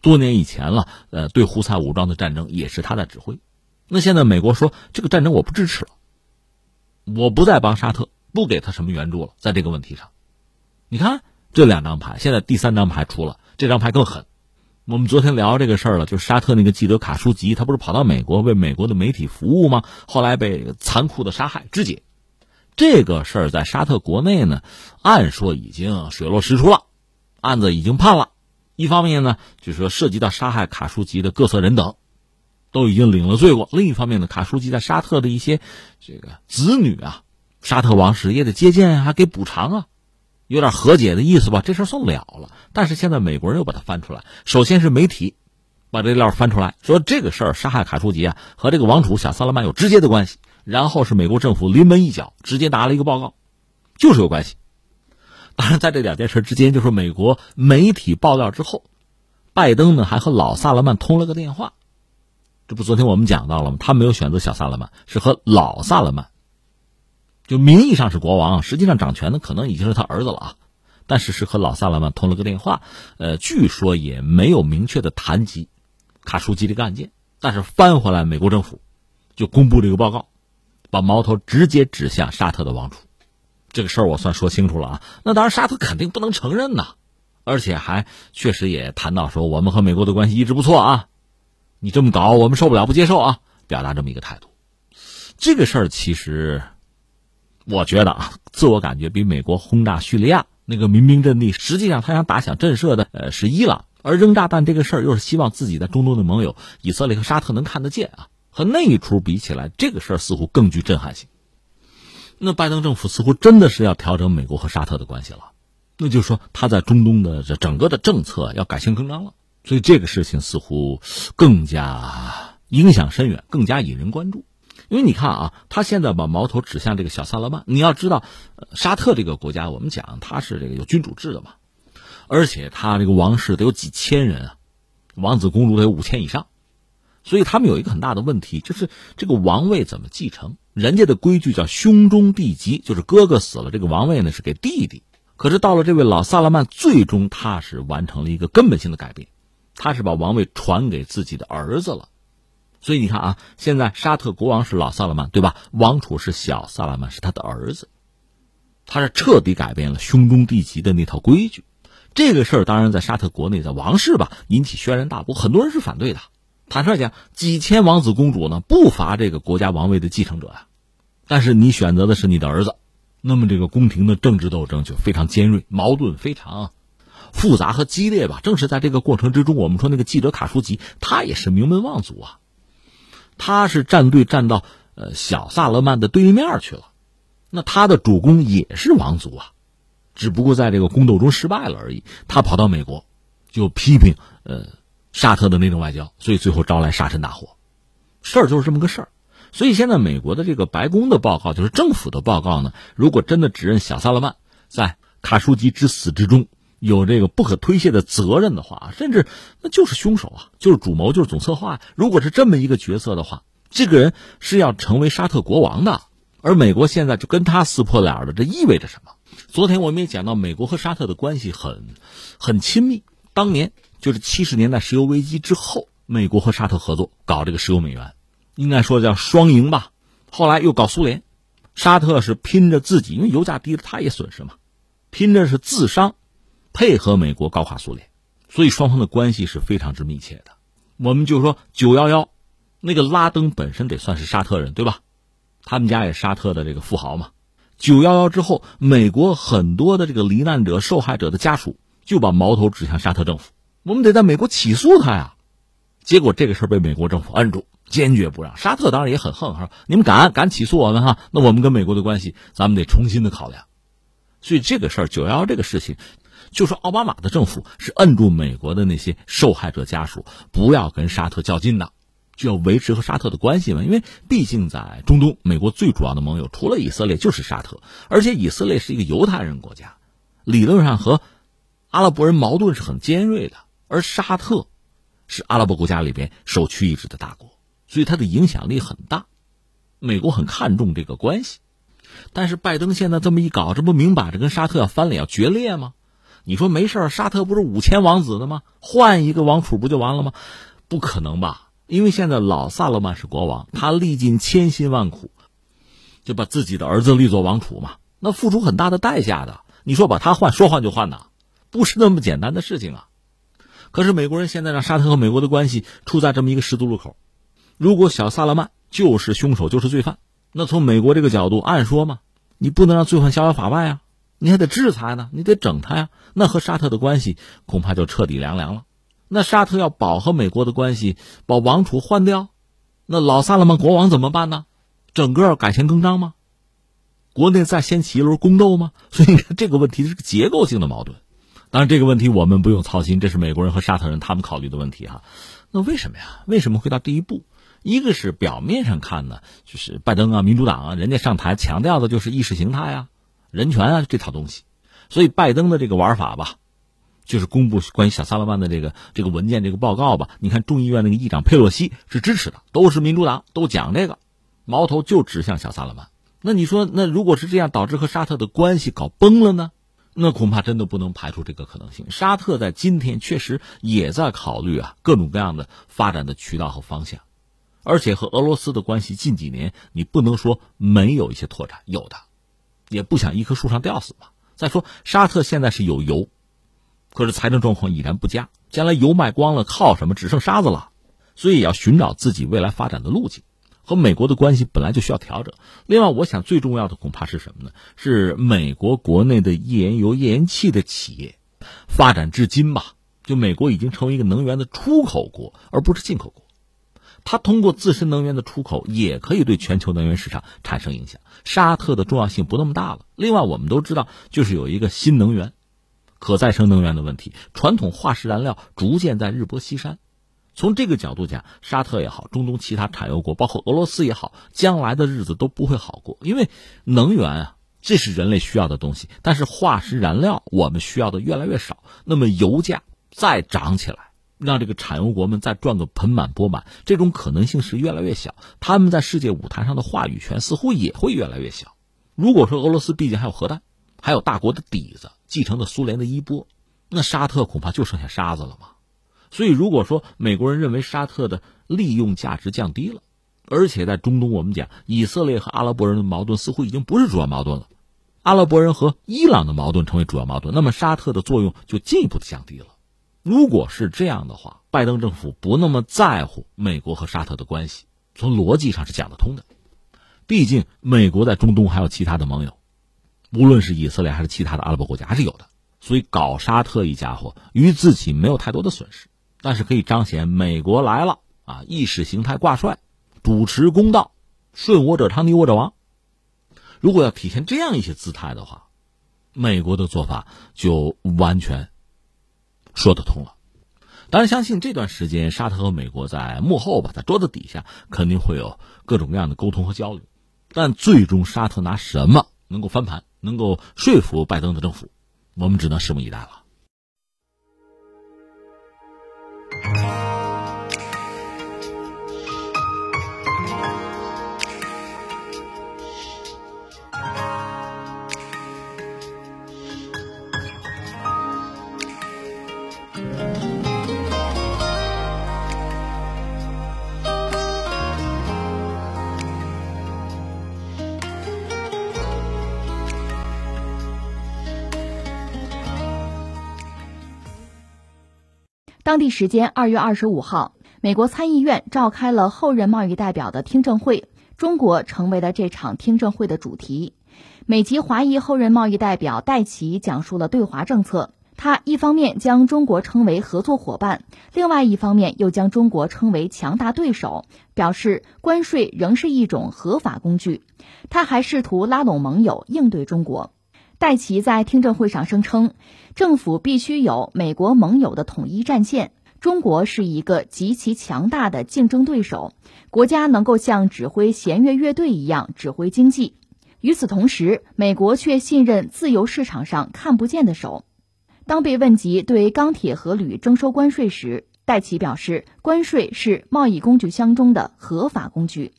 多年以前了，呃，对胡塞武装的战争也是他在指挥。那现在美国说这个战争我不支持了，我不再帮沙特，不给他什么援助了，在这个问题上，你看这两张牌，现在第三张牌出了，这张牌更狠。我们昨天聊这个事儿了，就是沙特那个记者卡舒吉，他不是跑到美国为美国的媒体服务吗？后来被残酷的杀害肢解。这个事儿在沙特国内呢，按说已经水落石出了，案子已经判了。一方面呢，就是说涉及到杀害卡舒吉的各色人等。都已经领了罪过。另一方面呢，卡舒吉在沙特的一些这个子女啊，沙特王室也得接见啊，给补偿啊，有点和解的意思吧。这事算了了。但是现在美国人又把它翻出来，首先是媒体把这料翻出来，说这个事儿杀害卡舒吉啊和这个王储小萨勒曼有直接的关系。然后是美国政府临门一脚，直接拿了一个报告，就是有关系。当然，在这两件事之间，就是美国媒体爆料之后，拜登呢还和老萨勒曼通了个电话。这不，昨天我们讲到了吗？他没有选择小萨勒曼，是和老萨勒曼，就名义上是国王，实际上掌权的可能已经是他儿子了啊。但是是和老萨拉曼通了个电话，呃，据说也没有明确的谈及卡舒吉这个案件。但是翻回来，美国政府就公布这个报告，把矛头直接指向沙特的王储。这个事儿我算说清楚了啊。那当然，沙特肯定不能承认呐，而且还确实也谈到说，我们和美国的关系一直不错啊。你这么搞，我们受不了，不接受啊！表达这么一个态度，这个事儿其实，我觉得啊，自我感觉比美国轰炸叙利亚那个民兵阵地，实际上他想打响震慑的，呃，是伊朗，而扔炸弹这个事儿又是希望自己在中东的盟友以色列和沙特能看得见啊。和那一出比起来，这个事儿似乎更具震撼性。那拜登政府似乎真的是要调整美国和沙特的关系了，那就是说他在中东的这整个的政策要改弦更张了。所以这个事情似乎更加影响深远，更加引人关注。因为你看啊，他现在把矛头指向这个小萨勒曼。你要知道，沙特这个国家，我们讲他是这个有君主制的嘛，而且他这个王室得有几千人啊，王子公主得有五千以上，所以他们有一个很大的问题，就是这个王位怎么继承？人家的规矩叫兄终弟及，就是哥哥死了，这个王位呢是给弟弟。可是到了这位老萨勒曼，最终他是完成了一个根本性的改变。他是把王位传给自己的儿子了，所以你看啊，现在沙特国王是老萨勒曼，对吧？王储是小萨勒曼，是他的儿子。他是彻底改变了兄终弟及的那套规矩。这个事儿当然在沙特国内，在王室吧引起轩然大波，很多人是反对的。坦率讲，几千王子公主呢，不乏这个国家王位的继承者啊。但是你选择的是你的儿子，那么这个宫廷的政治斗争就非常尖锐，矛盾非常。复杂和激烈吧，正是在这个过程之中，我们说那个记者卡舒吉，他也是名门望族啊，他是站队站到呃小萨勒曼的对立面去了，那他的主公也是王族啊，只不过在这个宫斗中失败了而已。他跑到美国，就批评呃沙特的内政外交，所以最后招来沙尘大祸，事儿就是这么个事儿。所以现在美国的这个白宫的报告，就是政府的报告呢，如果真的指认小萨勒曼在卡舒吉之死之中。有这个不可推卸的责任的话，甚至那就是凶手啊，就是主谋，就是总策划。如果是这么一个角色的话，这个人是要成为沙特国王的，而美国现在就跟他撕破脸了，这意味着什么？昨天我们也讲到，美国和沙特的关系很很亲密。当年就是七十年代石油危机之后，美国和沙特合作搞这个石油美元，应该说叫双赢吧。后来又搞苏联，沙特是拼着自己，因为油价低了，他也损失嘛，拼着是自伤。配合美国搞垮苏联，所以双方的关系是非常之密切的。我们就说九幺幺，那个拉登本身得算是沙特人，对吧？他们家也沙特的这个富豪嘛。九幺幺之后，美国很多的这个罹难者、受害者的家属就把矛头指向沙特政府，我们得在美国起诉他呀。结果这个事儿被美国政府摁住，坚决不让。沙特当然也很横，说你们敢敢起诉我们哈，那我们跟美国的关系咱们得重新的考量。所以这个事儿，九幺幺这个事情。就说奥巴马的政府是摁住美国的那些受害者家属，不要跟沙特较劲的，就要维持和沙特的关系嘛。因为毕竟在中东，美国最主要的盟友除了以色列就是沙特，而且以色列是一个犹太人国家，理论上和阿拉伯人矛盾是很尖锐的。而沙特是阿拉伯国家里边首屈一指的大国，所以它的影响力很大，美国很看重这个关系。但是拜登现在这么一搞，这不明摆着跟沙特要翻脸、要决裂吗？你说没事沙特不是五千王子的吗？换一个王储不就完了吗？不可能吧？因为现在老萨勒曼是国王，他历尽千辛万苦，就把自己的儿子立做王储嘛，那付出很大的代价的。你说把他换，说换就换呐，不是那么简单的事情啊。可是美国人现在让沙特和美国的关系处在这么一个十字路口，如果小萨勒曼就是凶手，就是罪犯，那从美国这个角度，按说嘛，你不能让罪犯逍遥法外啊，你还得制裁呢，你得整他呀。那和沙特的关系恐怕就彻底凉凉了。那沙特要保和美国的关系，把王储换掉，那老萨勒曼国王怎么办呢？整个要改弦更张吗？国内再掀起一轮宫斗吗？所以这个问题是个结构性的矛盾。当然这个问题我们不用操心，这是美国人和沙特人他们考虑的问题哈。那为什么呀？为什么会到这一步？一个是表面上看呢，就是拜登啊、民主党啊，人家上台强调的就是意识形态啊、人权啊这套东西，所以拜登的这个玩法吧。就是公布关于小萨勒曼的这个这个文件这个报告吧。你看众议院那个议长佩洛西是支持的，都是民主党，都讲这个，矛头就指向小萨勒曼。那你说，那如果是这样，导致和沙特的关系搞崩了呢？那恐怕真的不能排除这个可能性。沙特在今天确实也在考虑啊各种各样的发展的渠道和方向，而且和俄罗斯的关系近几年你不能说没有一些拓展，有的，也不想一棵树上吊死吧。再说沙特现在是有油。可是财政状况已然不佳，将来油卖光了，靠什么？只剩沙子了，所以要寻找自己未来发展的路径。和美国的关系本来就需要调整。另外，我想最重要的恐怕是什么呢？是美国国内的页岩油、页岩气的企业发展至今吧，就美国已经成为一个能源的出口国，而不是进口国。它通过自身能源的出口，也可以对全球能源市场产生影响。沙特的重要性不那么大了。另外，我们都知道，就是有一个新能源。可再生能源的问题，传统化石燃料逐渐在日薄西山。从这个角度讲，沙特也好，中东其他产油国，包括俄罗斯也好，将来的日子都不会好过。因为能源啊，这是人类需要的东西，但是化石燃料我们需要的越来越少。那么油价再涨起来，让这个产油国们再赚个盆满钵满，这种可能性是越来越小。他们在世界舞台上的话语权似乎也会越来越小。如果说俄罗斯毕竟还有核弹。还有大国的底子，继承的苏联的衣钵，那沙特恐怕就剩下沙子了嘛。所以，如果说美国人认为沙特的利用价值降低了，而且在中东，我们讲以色列和阿拉伯人的矛盾似乎已经不是主要矛盾了，阿拉伯人和伊朗的矛盾成为主要矛盾，那么沙特的作用就进一步的降低了。如果是这样的话，拜登政府不那么在乎美国和沙特的关系，从逻辑上是讲得通的。毕竟，美国在中东还有其他的盟友。无论是以色列还是其他的阿拉伯国家，还是有的，所以搞沙特一家伙，于自己没有太多的损失，但是可以彰显美国来了啊，意识形态挂帅，主持公道，顺我者昌，逆我者亡。如果要体现这样一些姿态的话，美国的做法就完全说得通了。当然，相信这段时间沙特和美国在幕后吧，在桌子底下肯定会有各种各样的沟通和交流，但最终沙特拿什么能够翻盘？能够说服拜登的政府，我们只能拭目以待了。当地时间二月二十五号，美国参议院召开了后任贸易代表的听证会，中国成为了这场听证会的主题。美籍华裔后任贸易代表戴奇讲述了对华政策。他一方面将中国称为合作伙伴，另外一方面又将中国称为强大对手，表示关税仍是一种合法工具。他还试图拉拢盟友应对中国。戴奇在听证会上声称，政府必须有美国盟友的统一战线。中国是一个极其强大的竞争对手，国家能够像指挥弦乐乐队一样指挥经济。与此同时，美国却信任自由市场上看不见的手。当被问及对钢铁和铝征收关税时，戴奇表示，关税是贸易工具箱中的合法工具。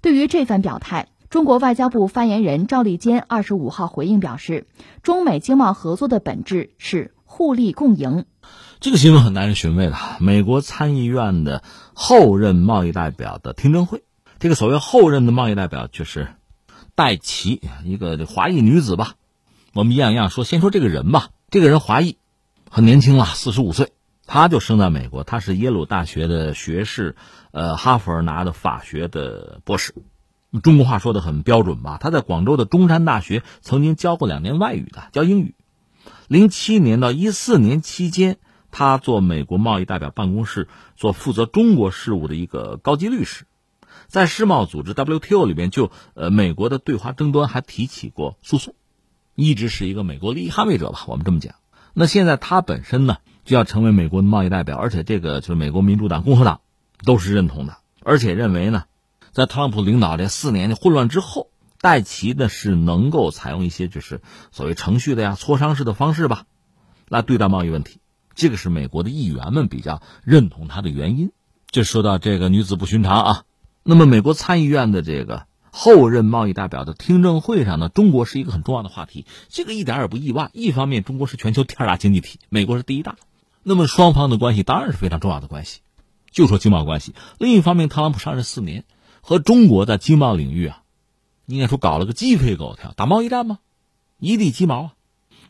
对于这番表态。中国外交部发言人赵立坚二十五号回应表示，中美经贸合作的本质是互利共赢。这个新闻很耐人寻味的。美国参议院的后任贸易代表的听证会，这个所谓后任的贸易代表就是戴琪，一个华裔女子吧。我们一样一样说，先说这个人吧。这个人华裔，很年轻了，四十五岁，他就生在美国，他是耶鲁大学的学士，呃，哈佛拿的法学的博士。中国话说的很标准吧？他在广州的中山大学曾经教过两年外语的，教英语。零七年到一四年期间，他做美国贸易代表办公室做负责中国事务的一个高级律师，在世贸组织 WTO 里边，就呃美国的对华争端还提起过诉讼，一直是一个美国利益捍卫者吧？我们这么讲。那现在他本身呢，就要成为美国的贸易代表，而且这个就是美国民主党、共和党都是认同的，而且认为呢。在特朗普领导这四年的混乱之后，戴奇呢是能够采用一些就是所谓程序的呀、磋商式的方式吧，来对待贸易问题。这个是美国的议员们比较认同他的原因。这说到这个女子不寻常啊。那么，美国参议院的这个后任贸易代表的听证会上呢，中国是一个很重要的话题。这个一点也不意外。一方面，中国是全球第二大经济体，美国是第一大，那么双方的关系当然是非常重要的关系。就说经贸关系。另一方面，特朗普上任四年。和中国在经贸领域啊，应该说搞了个鸡飞狗跳，打贸易战吗？一地鸡毛啊！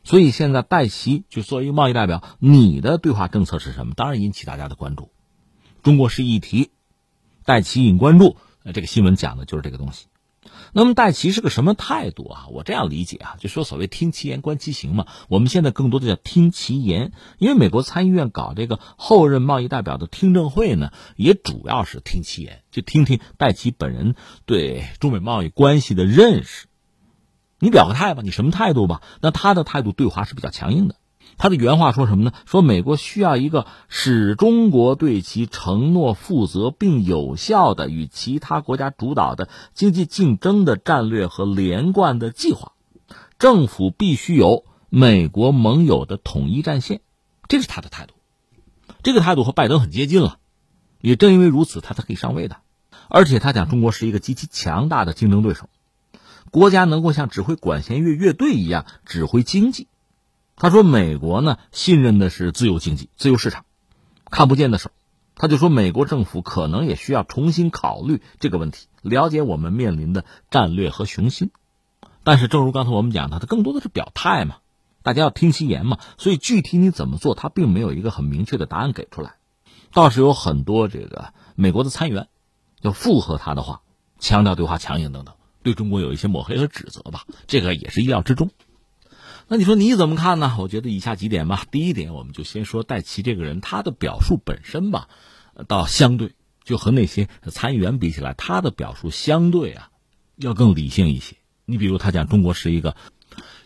所以现在戴奇就作为一个贸易代表，你的对话政策是什么？当然引起大家的关注。中国是议题，戴奇引关注，这个新闻讲的就是这个东西。那么戴奇是个什么态度啊？我这样理解啊，就说所谓听其言观其行嘛。我们现在更多的叫听其言，因为美国参议院搞这个后任贸易代表的听证会呢，也主要是听其言，就听听戴奇本人对中美贸易关系的认识。你表个态吧，你什么态度吧？那他的态度对华是比较强硬的。他的原话说什么呢？说美国需要一个使中国对其承诺负责并有效的与其他国家主导的经济竞争的战略和连贯的计划。政府必须有美国盟友的统一战线，这是他的态度。这个态度和拜登很接近了，也正因为如此，他才可以上位的。而且他讲中国是一个极其强大的竞争对手，国家能够像指挥管弦乐乐队一样指挥经济。他说：“美国呢，信任的是自由经济、自由市场，看不见的手。”他就说：“美国政府可能也需要重新考虑这个问题，了解我们面临的战略和雄心。”但是，正如刚才我们讲的，他更多的是表态嘛，大家要听其言嘛。所以，具体你怎么做，他并没有一个很明确的答案给出来。倒是有很多这个美国的参议员要附和他的话，强调对华强硬等等，对中国有一些抹黑和指责吧。这个也是意料之中。那你说你怎么看呢？我觉得以下几点吧。第一点，我们就先说戴奇这个人，他的表述本身吧，倒相对就和那些参议员比起来，他的表述相对啊，要更理性一些。你比如他讲中国是一个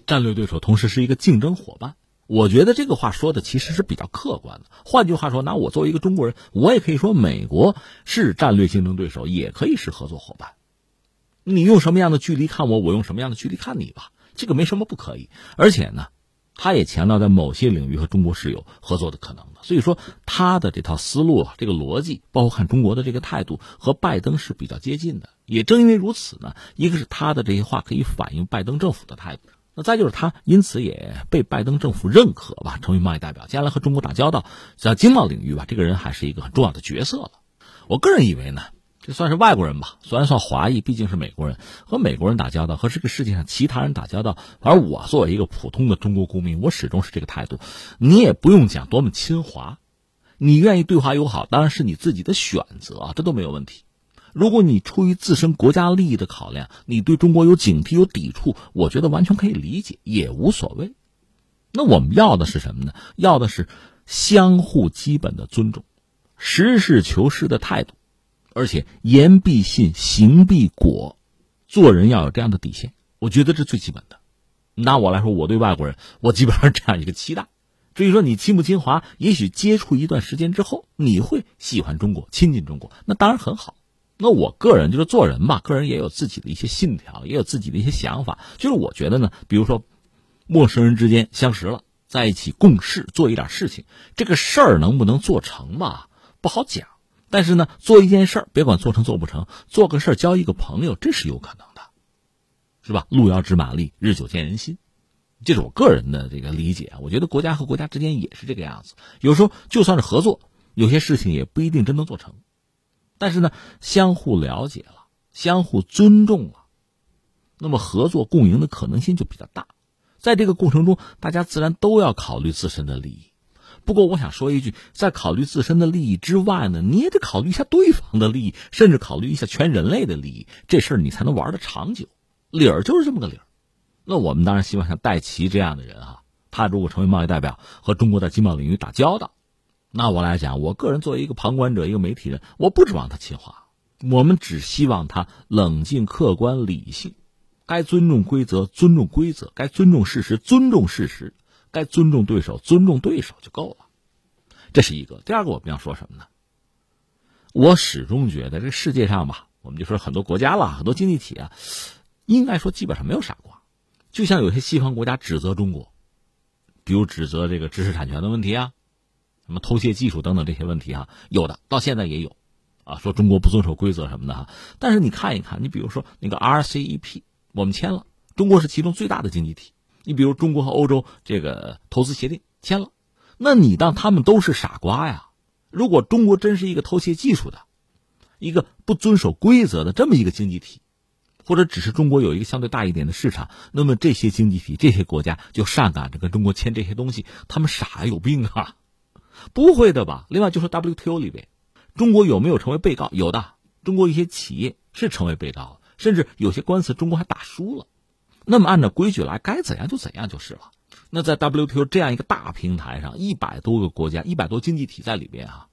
战略对手，同时是一个竞争伙伴，我觉得这个话说的其实是比较客观的。换句话说，拿我作为一个中国人，我也可以说美国是战略竞争对手，也可以是合作伙伴。你用什么样的距离看我，我用什么样的距离看你吧。这个没什么不可以，而且呢，他也强调在某些领域和中国是有合作的可能的。所以说，他的这套思路，这个逻辑，包括看中国的这个态度，和拜登是比较接近的。也正因为如此呢，一个是他的这些话可以反映拜登政府的态度，那再就是他因此也被拜登政府认可吧，成为贸易代表，将来和中国打交道，在经贸领域吧，这个人还是一个很重要的角色了。我个人以为呢。这算是外国人吧，虽然算华裔，毕竟是美国人，和美国人打交道，和这个世界上其他人打交道。而我作为一个普通的中国公民，我始终是这个态度。你也不用讲多么亲华，你愿意对华友好，当然是你自己的选择，这都没有问题。如果你出于自身国家利益的考量，你对中国有警惕、有抵触，我觉得完全可以理解，也无所谓。那我们要的是什么呢？要的是相互基本的尊重，实事求是的态度。而且言必信，行必果，做人要有这样的底线，我觉得这最基本的。拿我来说，我对外国人，我基本上这样一个期待。至于说你亲不亲华，也许接触一段时间之后，你会喜欢中国，亲近中国，那当然很好。那我个人就是做人吧，个人也有自己的一些信条，也有自己的一些想法。就是我觉得呢，比如说陌生人之间相识了，在一起共事，做一点事情，这个事儿能不能做成吧，不好讲。但是呢，做一件事儿，别管做成做不成，做个事儿交一个朋友，这是有可能的，是吧？路遥知马力，日久见人心。这是我个人的这个理解。我觉得国家和国家之间也是这个样子。有时候就算是合作，有些事情也不一定真能做成。但是呢，相互了解了，相互尊重了，那么合作共赢的可能性就比较大。在这个过程中，大家自然都要考虑自身的利益。不过，我想说一句，在考虑自身的利益之外呢，你也得考虑一下对方的利益，甚至考虑一下全人类的利益，这事儿你才能玩的长久。理儿就是这么个理儿。那我们当然希望像戴奇这样的人啊，他如果成为贸易代表，和中国在经贸领域打交道，那我来讲，我个人作为一个旁观者、一个媒体人，我不指望他亲华，我们只希望他冷静、客观、理性，该尊重规则尊重规则，该尊重事实尊重事实，该尊重对手尊重对手就够了。这是一个。第二个，我们要说什么呢？我始终觉得这世界上吧，我们就说很多国家了，很多经济体啊，应该说基本上没有傻瓜。就像有些西方国家指责中国，比如指责这个知识产权的问题啊，什么偷窃技术等等这些问题啊，有的到现在也有，啊，说中国不遵守规则什么的哈。但是你看一看，你比如说那个 RCEP，我们签了，中国是其中最大的经济体。你比如中国和欧洲这个投资协定签了，那你当他们都是傻瓜呀？如果中国真是一个偷窃技术的，一个不遵守规则的这么一个经济体。或者只是中国有一个相对大一点的市场，那么这些经济体、这些国家就上赶着跟中国签这些东西，他们傻有病啊？不会的吧？另外就说 WTO 里边，中国有没有成为被告？有的，中国一些企业是成为被告，甚至有些官司中国还打输了。那么按照规矩来，该怎样就怎样就是了。那在 WTO 这样一个大平台上，一百多个国家、一百多经济体在里边啊，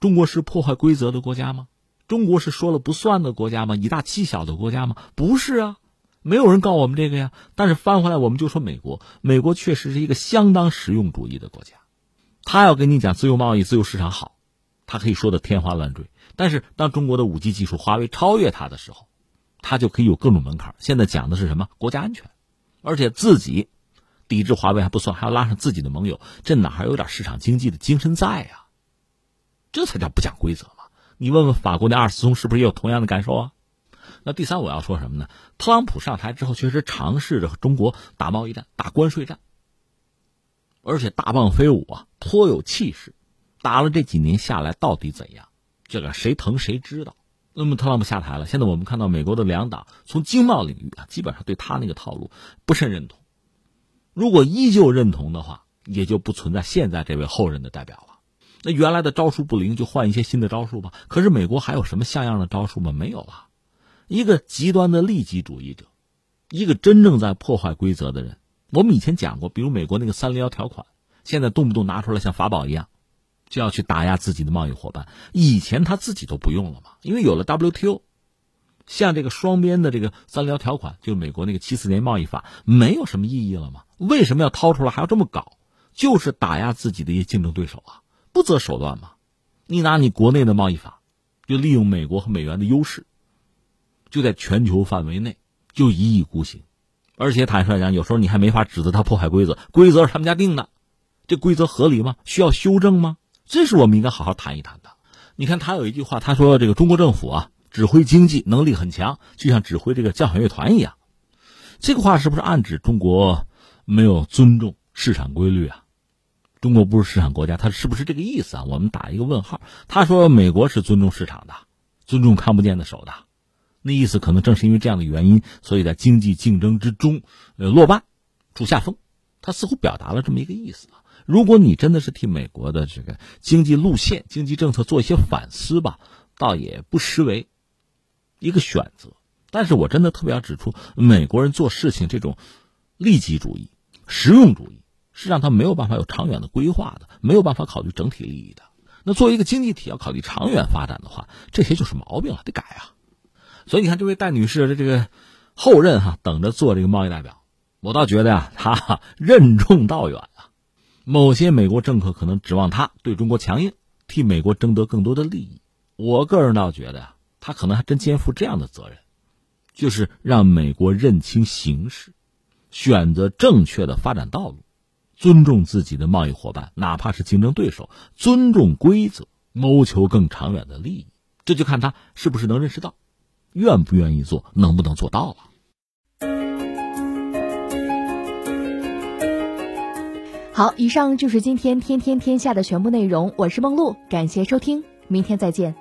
中国是破坏规则的国家吗？中国是说了不算的国家吗？以大欺小的国家吗？不是啊，没有人告我们这个呀。但是翻回来，我们就说美国，美国确实是一个相当实用主义的国家。他要跟你讲自由贸易、自由市场好，他可以说的天花乱坠。但是当中国的五 G 技术华为超越他的时候，他就可以有各种门槛。现在讲的是什么？国家安全，而且自己抵制华为还不算，还要拉上自己的盟友，这哪还有点市场经济的精神在呀？这才叫不讲规则嘛。你问问法国那二次松是不是也有同样的感受啊？那第三我要说什么呢？特朗普上台之后，确实尝试着和中国打贸易战、打关税战，而且大棒飞舞啊，颇有气势。打了这几年下来，到底怎样？这个谁疼谁知道。那么特朗普下台了，现在我们看到美国的两党从经贸领域啊，基本上对他那个套路不甚认同。如果依旧认同的话，也就不存在现在这位后任的代表了。那原来的招数不灵，就换一些新的招数吧。可是美国还有什么像样的招数吗？没有了。一个极端的利己主义者，一个真正在破坏规则的人。我们以前讲过，比如美国那个三零幺条款，现在动不动拿出来像法宝一样，就要去打压自己的贸易伙伴。以前他自己都不用了嘛，因为有了 WTO，像这个双边的这个三聊条款，就美国那个七四年贸易法，没有什么意义了嘛？为什么要掏出来还要这么搞？就是打压自己的一些竞争对手啊。不择手段嘛？你拿你国内的贸易法，就利用美国和美元的优势，就在全球范围内就一意孤行，而且坦率讲，有时候你还没法指责他破坏规则，规则是他们家定的，这规则合理吗？需要修正吗？这是我们应该好好谈一谈的。你看他有一句话，他说这个中国政府啊，指挥经济能力很强，就像指挥这个交响乐团一样。这个话是不是暗指中国没有尊重市场规律啊？中国不是市场国家，他是不是这个意思啊？我们打一个问号。他说美国是尊重市场的，尊重看不见的手的，那意思可能正是因为这样的原因，所以在经济竞争之中，呃，落败，处下风。他似乎表达了这么一个意思啊。如果你真的是替美国的这个经济路线、经济政策做一些反思吧，倒也不失为一个选择。但是我真的特别要指出，美国人做事情这种利己主义、实用主义。是让他没有办法有长远的规划的，没有办法考虑整体利益的。那作为一个经济体，要考虑长远发展的话，这些就是毛病了，得改啊。所以你看，这位戴女士的这个后任哈，等着做这个贸易代表，我倒觉得呀，她任重道远。某些美国政客可能指望他对中国强硬，替美国争得更多的利益。我个人倒觉得呀，他可能还真肩负这样的责任，就是让美国认清形势，选择正确的发展道路。尊重自己的贸易伙伴，哪怕是竞争对手，尊重规则，谋求更长远的利益，这就看他是不是能认识到，愿不愿意做，能不能做到了。好，以上就是今天天天天下的全部内容。我是梦露，感谢收听，明天再见。